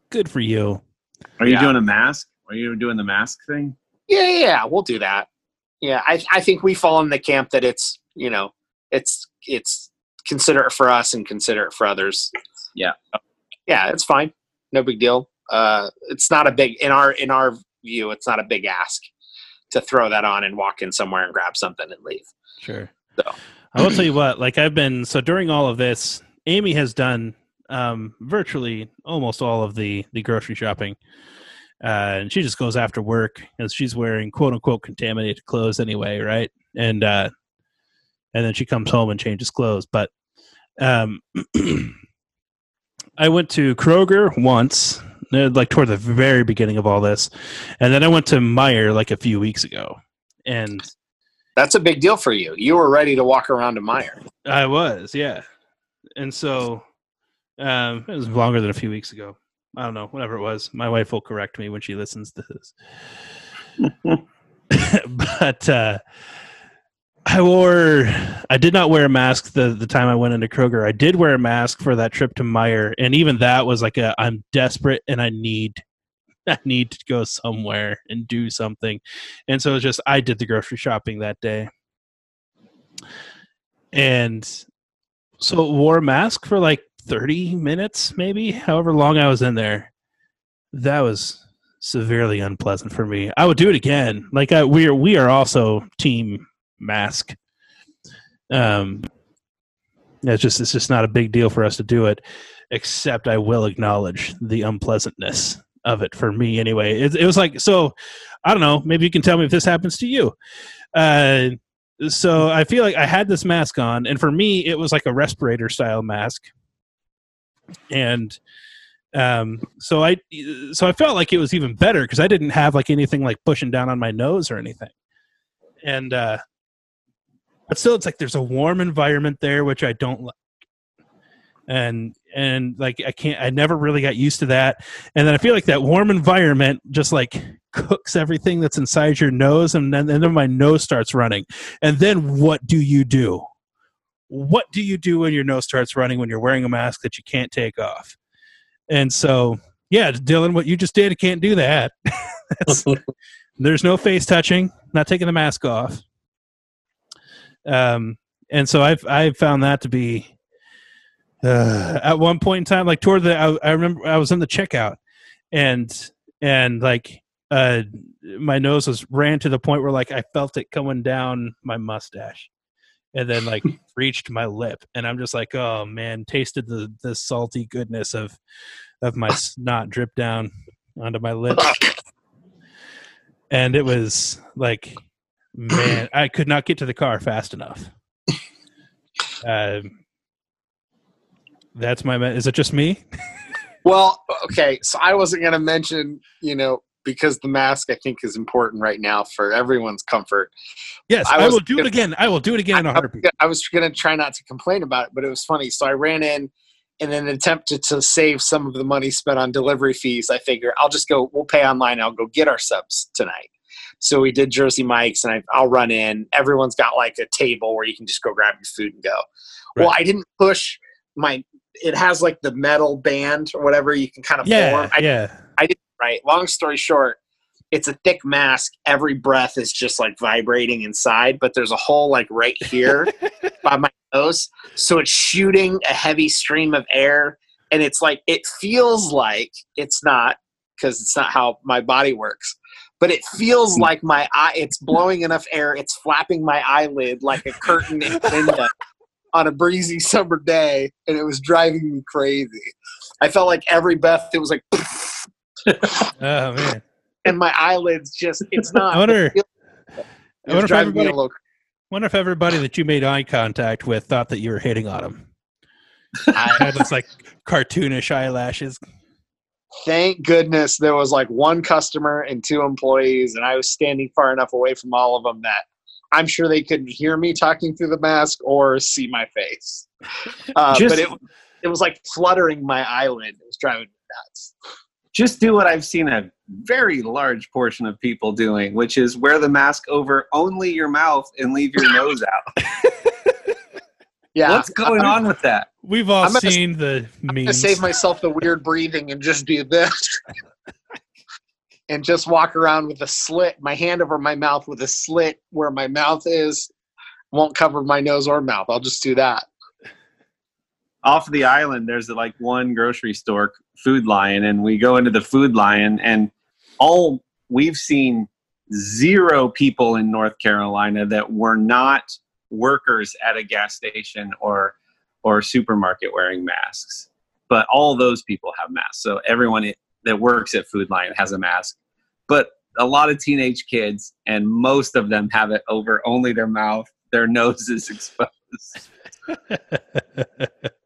Good for you. Are you Yeah. doing a mask? Are you doing the mask thing? yeah, yeah, yeah, we'll do that. Yeah, I I think we fall in the camp that it's you know it's it's considerate for us and considerate for others. Yeah. yeah, it's fine. No big deal. Uh, it's not a big in our in our view. It's not a big ask to throw that on and walk in somewhere and grab something and leave. Sure. So. I will tell you what, like I've been so during all of this, Amy has done um virtually almost all of the the grocery shopping. Uh, and she just goes after work because she's wearing quote unquote contaminated clothes anyway, right? And uh and then she comes home and changes clothes. But um [clears throat] I went to Kroger once, uh, like toward the very beginning of all this, and then I went to Meijer like a few weeks ago. And That's a big deal for you. You were ready to walk around to Meijer. I was, yeah. And so um it was longer than a few weeks ago. I don't know, whatever it was. My wife will correct me when she listens to this. [laughs] but uh I wore I did not wear a mask the the time I went into Kroger. I did wear a mask for that trip to Meijer, and even that was like a I'm desperate and I need I need to go somewhere and do something. And so just I did the grocery shopping that day. And so wore a mask for like 30 minutes, maybe, however long I was in there. That was severely unpleasant for me. I would do it again. Like I, we are, we are also team mask. Um, it's just, it's just not a big deal for us to do it. Except I will acknowledge the unpleasantness of it for me anyway. It, it was like so. I don't know. Maybe you can tell me if this happens to you. Uh, so I feel like I had this mask on, and for me, it was like a respirator style mask, and um, so I so I felt like it was even better because I didn't have like anything like pushing down on my nose or anything, and uh, but still it's like there's a warm environment there which i don't like. And and like i can't i never really got used to that. And then i feel like that warm environment just like cooks everything that's inside your nose and then, and then my nose starts running. And then what do you do what do you do when your nose starts running when you're wearing a mask that you can't take off? And so yeah dylan what you just did can't do that. [laughs] [laughs] There's no face touching not taking the mask off. Um and so i've i've found that to be uh, at one point in time like toward the I, I remember i was in the checkout and and like uh my nose was ran to the point where like i felt it coming down my mustache and then like reached my lip and i'm just like oh man tasted the the salty goodness of of my snot drip down onto my lip and it was like man i could not get to the car fast enough. Um that's my is it just me? Well, okay, so I wasn't going to mention, you know, because the mask I think is important right now for everyone's comfort. yes I i, will do it gonna- again i will do it again in a I, I was going to try not to complain about it, but it was funny. So I ran in in an attempt to, save some of the money spent on delivery fees. I figure I'll just go, we'll pay online. I'll go get our subs tonight. So we did Jersey Mike's and I, I'll run in. Everyone's got like a table where you can just go grab your food and go. Well, I didn't push my, it has like the metal band or whatever you can kind of yeah form. I yeah right? Long story short, it's a thick mask. Every breath is just like vibrating inside, but there's a hole like right here [laughs] by my nose. So it's shooting a heavy stream of air. And it's like, it feels like it's not, because it's not how my body works. But it feels hmm. like my eye, it's blowing enough air, it's flapping my eyelid like a curtain in a window [laughs] on a breezy summer day, and it was driving me crazy. I felt like every breath, it was like, [laughs] [laughs] oh man. And my eyelids just it's not I wonder- I wonder if driving me a everybody wonder if everybody that you made eye contact with thought that you were hitting on them I- had those like cartoonish eyelashes. Thank goodness there was like one customer and two employees and i was standing far enough away from all of them that i'm sure they couldn't hear me talking through the mask or see my face. Uh, Just- but it, it was like fluttering my eyelid. It was driving me nuts just do what I've seen a very large portion of people doing, which is wear the mask over only your mouth and leave your nose out. [laughs] yeah. What's going on with that? we've all I'm gonna- seen the to memes save myself the weird breathing and just do this. [laughs] And just walk around with a slit my hand over my mouth with a slit where my mouth is. Won't cover my nose or mouth. I'll just do that. Off the island, there's like one grocery store, Food Lion, and we go into the Food Lion, and all we've seen zero people in North Carolina that were not workers at a gas station or or supermarket wearing masks. But all those people have masks. So everyone that works at Food Lion has a mask. But a lot of teenage kids, and most of them have it over only their mouth. Their [laughs] nose is exposed. [laughs]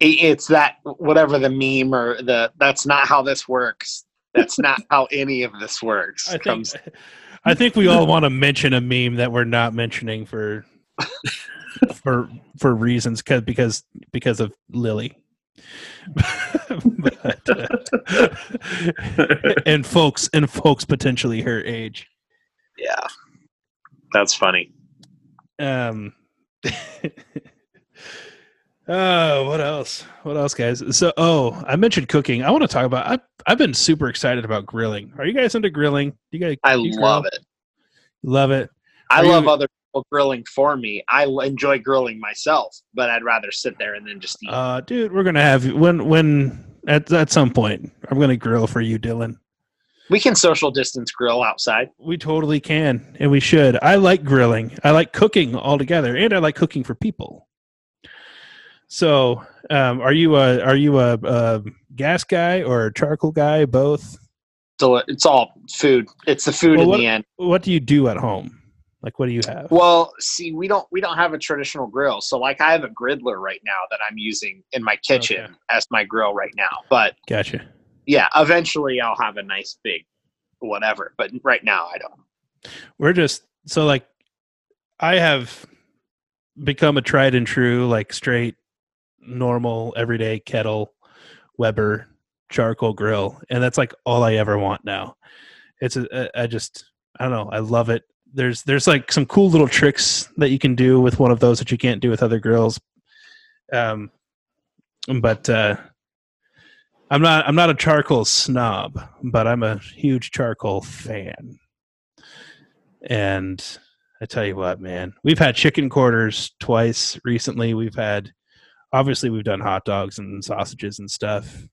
It- it's that whatever the meme or the that's not how this works that's not how [laughs] any of this works I think, comes I think we all want to mention a meme that we're not mentioning for [laughs] for for reasons cause, because because of Lily. [laughs] But, uh, and folks and folks potentially her age. yeah that's funny Um Oh, what else? What else, guys? So, oh, I mentioned cooking. I want to talk about. I, I've been super excited about grilling. Are you guys into grilling? You guys? i you love grill? it Love it. i Are you- love other people grilling for me I enjoy grilling myself but i'd rather sit there and then just eat Uh, dude, we're gonna have you when when at at some point. I'm gonna grill for you, Dylan. we can social distance grill outside We totally can, and we should. I like grilling. I like cooking altogether, and I like cooking for people. So, um, are you a are you a, a gas guy or a charcoal guy? Both. Deli- it's all food it's the food Well, in what- the end What do you do at home? Like, what do you have? Well, see, we don't we don't have a traditional grill. So like I have a griddler right now that I'm using in my kitchen Okay. as my grill right now. But Gotcha. yeah, eventually I'll have a nice big whatever. But right now I don't. We're just so like I have become a tried and true, like straight, normal, everyday kettle Weber charcoal grill, and that's like all I ever want now. It's a, I just I don't know, I love it. There's there's like some cool little tricks that you can do with one of those that you can't do with other grills. Um, but uh, I'm not I'm not a charcoal snob, but I'm a huge charcoal fan. And I tell you what, man, we've had chicken quarters twice recently. We've had obviously we've done hot dogs and sausages and stuff.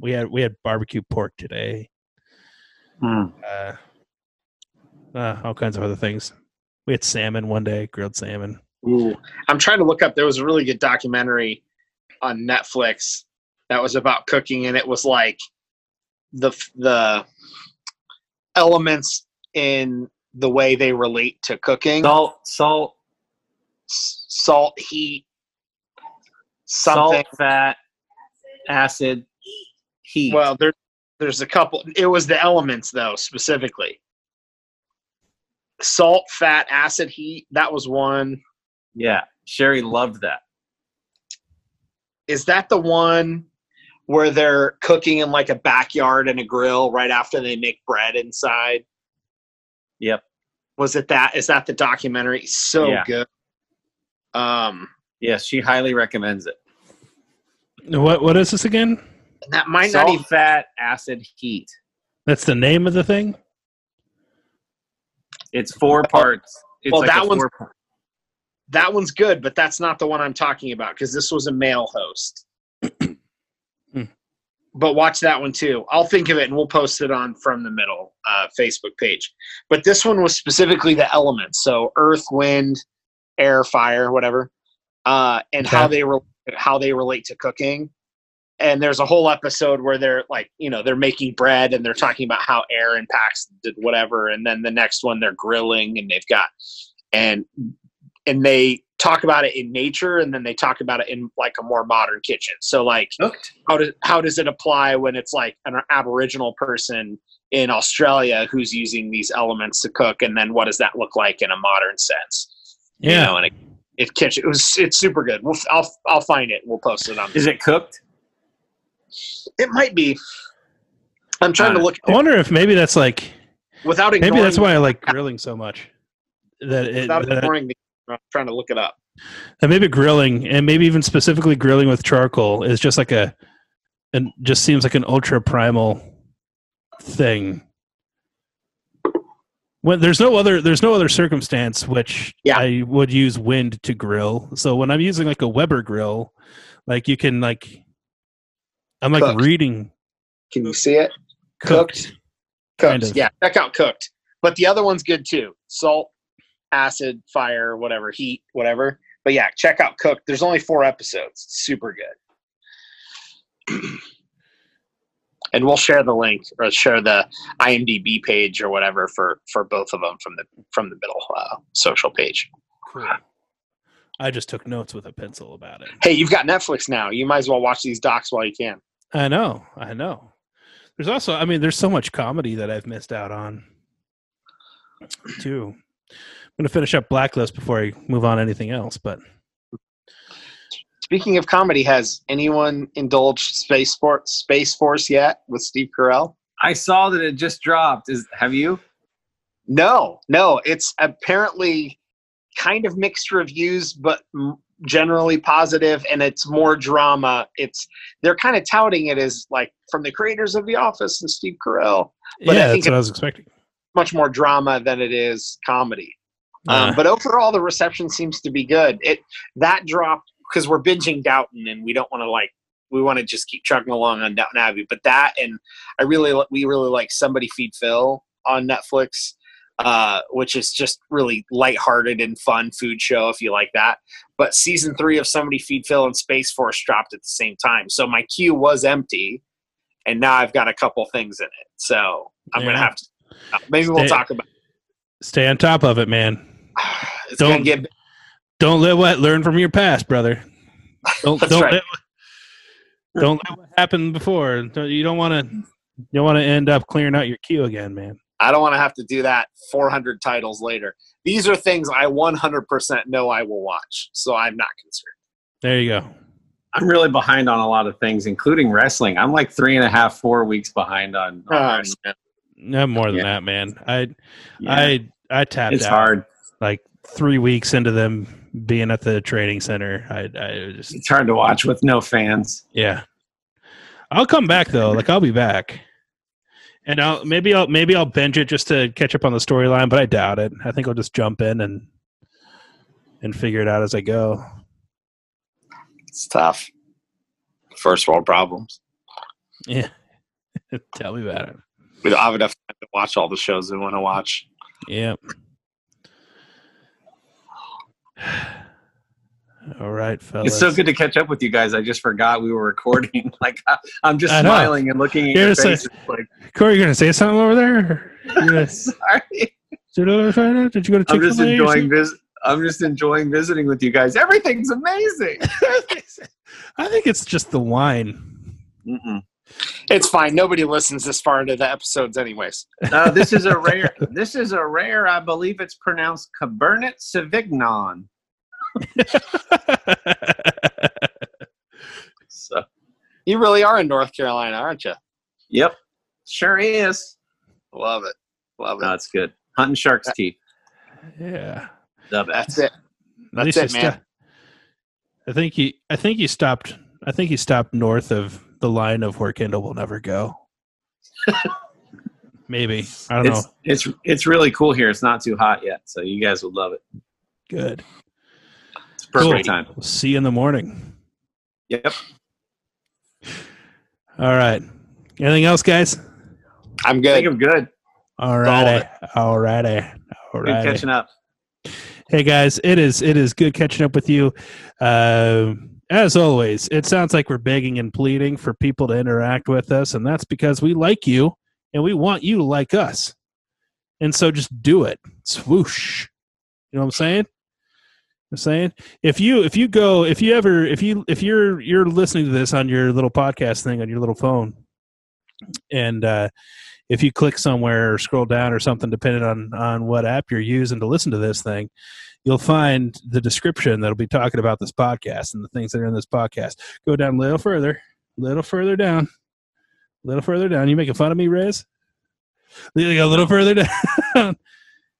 We had we had barbecue pork today. Hmm. Uh, uh, all kinds of other things. We had salmon one day, grilled salmon. Ooh. I'm trying to look up. There was a really good documentary on Netflix that was about cooking, and it was like the the elements in the way they relate to cooking: Salt, salt, S- salt, heat, something. salt, fat, acid, heat. Well, there, there's a couple. It was the elements though, specifically. Salt, fat, acid, heat. That was one. yeah, Sherry loved that. Is that the one where they're cooking in like a backyard and a grill right after they make bread inside? Yep. Was it that? Is that the documentary? So Yeah. good. Um, Yes, she highly recommends it. What what is this again? and that might Salt, not even. fat, acid, heat. That's the name of the thing. It's four parts. It's Well, like that a one's- four- That one's good, but that's not the one I'm talking about because this was a male host. Hmm. but watch that one too. I'll think of it and we'll post it on from the middle uh, Facebook page. But this one was specifically the elements, so earth, wind, air, fire, whatever, uh, and how they re- how they relate to cooking. And there's a whole episode where they're like, you know, they're making bread and they're talking about how air impacts did whatever. And then the next one they're grilling and they've got and and they talk about it in nature and then they talk about it in like a more modern kitchen. So like how does how does it apply when it's like an aboriginal person in Australia who's using these elements to cook and then what does that look like in a modern sense? You Yeah. know, and it, it kitchen it was it's super good. We'll, I'll I'll find it. We'll post it on. Is it cooked? It might be. I'm trying to Uh, look I wonder if maybe that's like without ignoring maybe that's why I like grilling so much. That it without that, ignoring the. I'm trying to look it up. that maybe grilling and maybe even specifically grilling with charcoal is just like a and just seems like an ultra primal thing. When there's no other there's no other circumstance which Yeah. I would use wind to grill. So when I'm using like a Weber grill, like you can like I'm like Cooked. reading Can you see it? cooked. Cooked. Kind of. Yeah, check out cooked. But the other one's good too. Salt, acid, fire, whatever, heat, whatever. But yeah, check out cooked. There's only four episodes. It's super good. [clears throat] and we'll share the link or share the IMDb page or whatever for for both of them from the from the middle uh, social page. Cool. I just took notes with a pencil about it. Hey, you've got Netflix now. You might as well watch these docs while you can. I know, I know. There's also, I mean, there's so much comedy that I've missed out on, too. I'm gonna finish up Blacklist before I move on to anything else, but Speaking of comedy, has anyone indulged Space Force Space Force yet with Steve Carell? I saw that it just dropped. Is have you? No, no. It's apparently kind of mixed reviews, but m- generally positive, and it's more drama. It's they're kind of touting it as like from the creators of The Office and Steve Carell, But I yeah, think that's what I was expecting. much more drama than it is comedy. Uh, Um, but overall, the reception seems to be good. It that dropped because we're binging Downton, and we don't want to like we want to just keep chugging along on Downton Abbey. But that and I really we really like Somebody Feed Phil on Netflix, uh, which is just really lighthearted and fun food show if you like that. But season three of Somebody Feed Phil and Space Force dropped at the same time, so my queue was empty, and now I've got a couple things in it. So I'm Yeah. gonna have to. uh, maybe we'll Stay- talk about. stay on top of it, man. [sighs] It's Don't- gonna get Don't let what learn from your past, brother. Don't That's don't right. let, don't let what happened before. Don't- You don't want to you don't want to end up clearing out your queue again, man. I don't want to have to do that 400 titles later. These are things I 100% know I will watch, so I'm not concerned. There you go. I'm really behind on a lot of things, including wrestling. I'm like three and a half, four weeks behind on. on oh, wrestling. No more than Yeah. that, man. I Yeah. I I tapped it's out hard. like three weeks into them being at the training center. I I just It's hard to watch with no fans. yeah. I'll come back though. Like I'll be back. And I'll maybe I'll maybe I'll binge it just to catch up on the storyline, but I doubt it. I think I'll just jump in and and figure it out as I go. It's tough. First world problems. Yeah. [laughs] Tell me about it. We don't have enough time to watch all the shows we want to watch. Yep. All right, fellas. It's so good to catch up with you guys. I just forgot we were recording. [laughs] Like I- I'm just smiling and looking at You're your faces. Like, Corey, you gonna say something over there? [laughs] Gonna- sorry. Did you go to I'm just enjoying vis- I'm just enjoying visiting with you guys. Everything's amazing. [laughs] I think it's just the wine. Mm-mm. It's fine. Nobody listens this far into the episodes, anyways. Uh, this is a rare. This is a rare. I believe it's pronounced Cabernet Sauvignon. [laughs] So, You really are in North Carolina, aren't you? yep, sure is. Love it. Love it. No, it's good. Hunting shark's teeth. yeah. The That's it. That's it, man. sta- I think he. I think he stopped. I think he stopped north of the line of where Kindle will never go. [laughs] Maybe I don't It's know. it's it's really cool here. It's not too hot yet, so you guys would love it. Good. It's perfect Cool. time. We'll see you in the morning. Yep. All right. Anything else, guys? I'm I good. think I'm good. All righty. All righty. All Good catching up. Hey guys, it is it is good catching up with you. Uh, as always, it sounds like we're begging and pleading for people to interact with us, and that's because we like you and we want you to like us. And so just do it. Swoosh. You know what I'm saying? I'm saying if you if you go if you ever if you if you're you're listening to this on your little podcast thing on your little phone, and uh, if you click somewhere or scroll down or something, depending on on what app you're using to listen to this thing, you'll find the description that'll be talking about this podcast and the things that are in this podcast. Go down a little further, a little further down, a little further down. You making fun of me, Riz? A little further [laughs] down.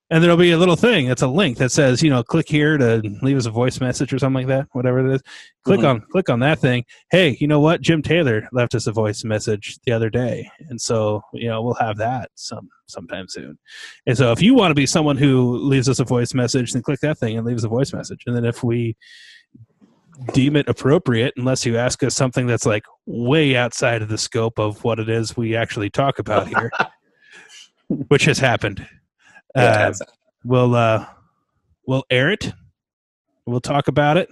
And there'll be a little thing. It's a link that says, you know, click here to leave us a voice message or something like that. Whatever it is, click Mhm. on click on that thing. Hey, you know what? Jim Taylor left us a voice message the other day, and so you know we'll have that some sometime soon. And so if you want to be someone who leaves us a voice message, then click that thing and leave us a voice message. And then if we deem it appropriate, unless you ask us something that's like way outside of the scope of what it is we actually talk about here, [laughs] which has happened, uh, we'll uh, we'll air it. We'll talk about it.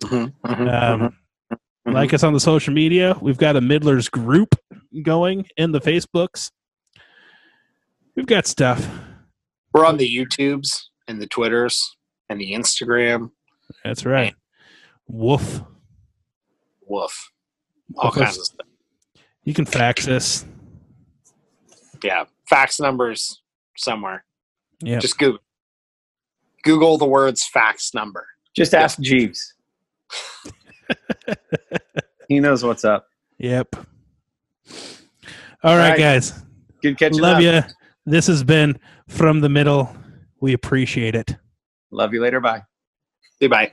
Mhm, mhm, Um, mhm. like us on the social media. We've got a Middlers group going in the Facebooks. We've got stuff. We're on the YouTubes and the Twitters and the Instagram. That's right. Woof. Woof. All Woof kinds of stuff. You can fax us. Yeah. Fax numbers somewhere. Yeah. Just Google. Google the words fax number. Just ask Jeeves. [laughs] he knows what's up. Yep. All right, right. guys. Good catching Love up. you. This has been from the middle. We appreciate it. Love you later. Bye. Goodbye.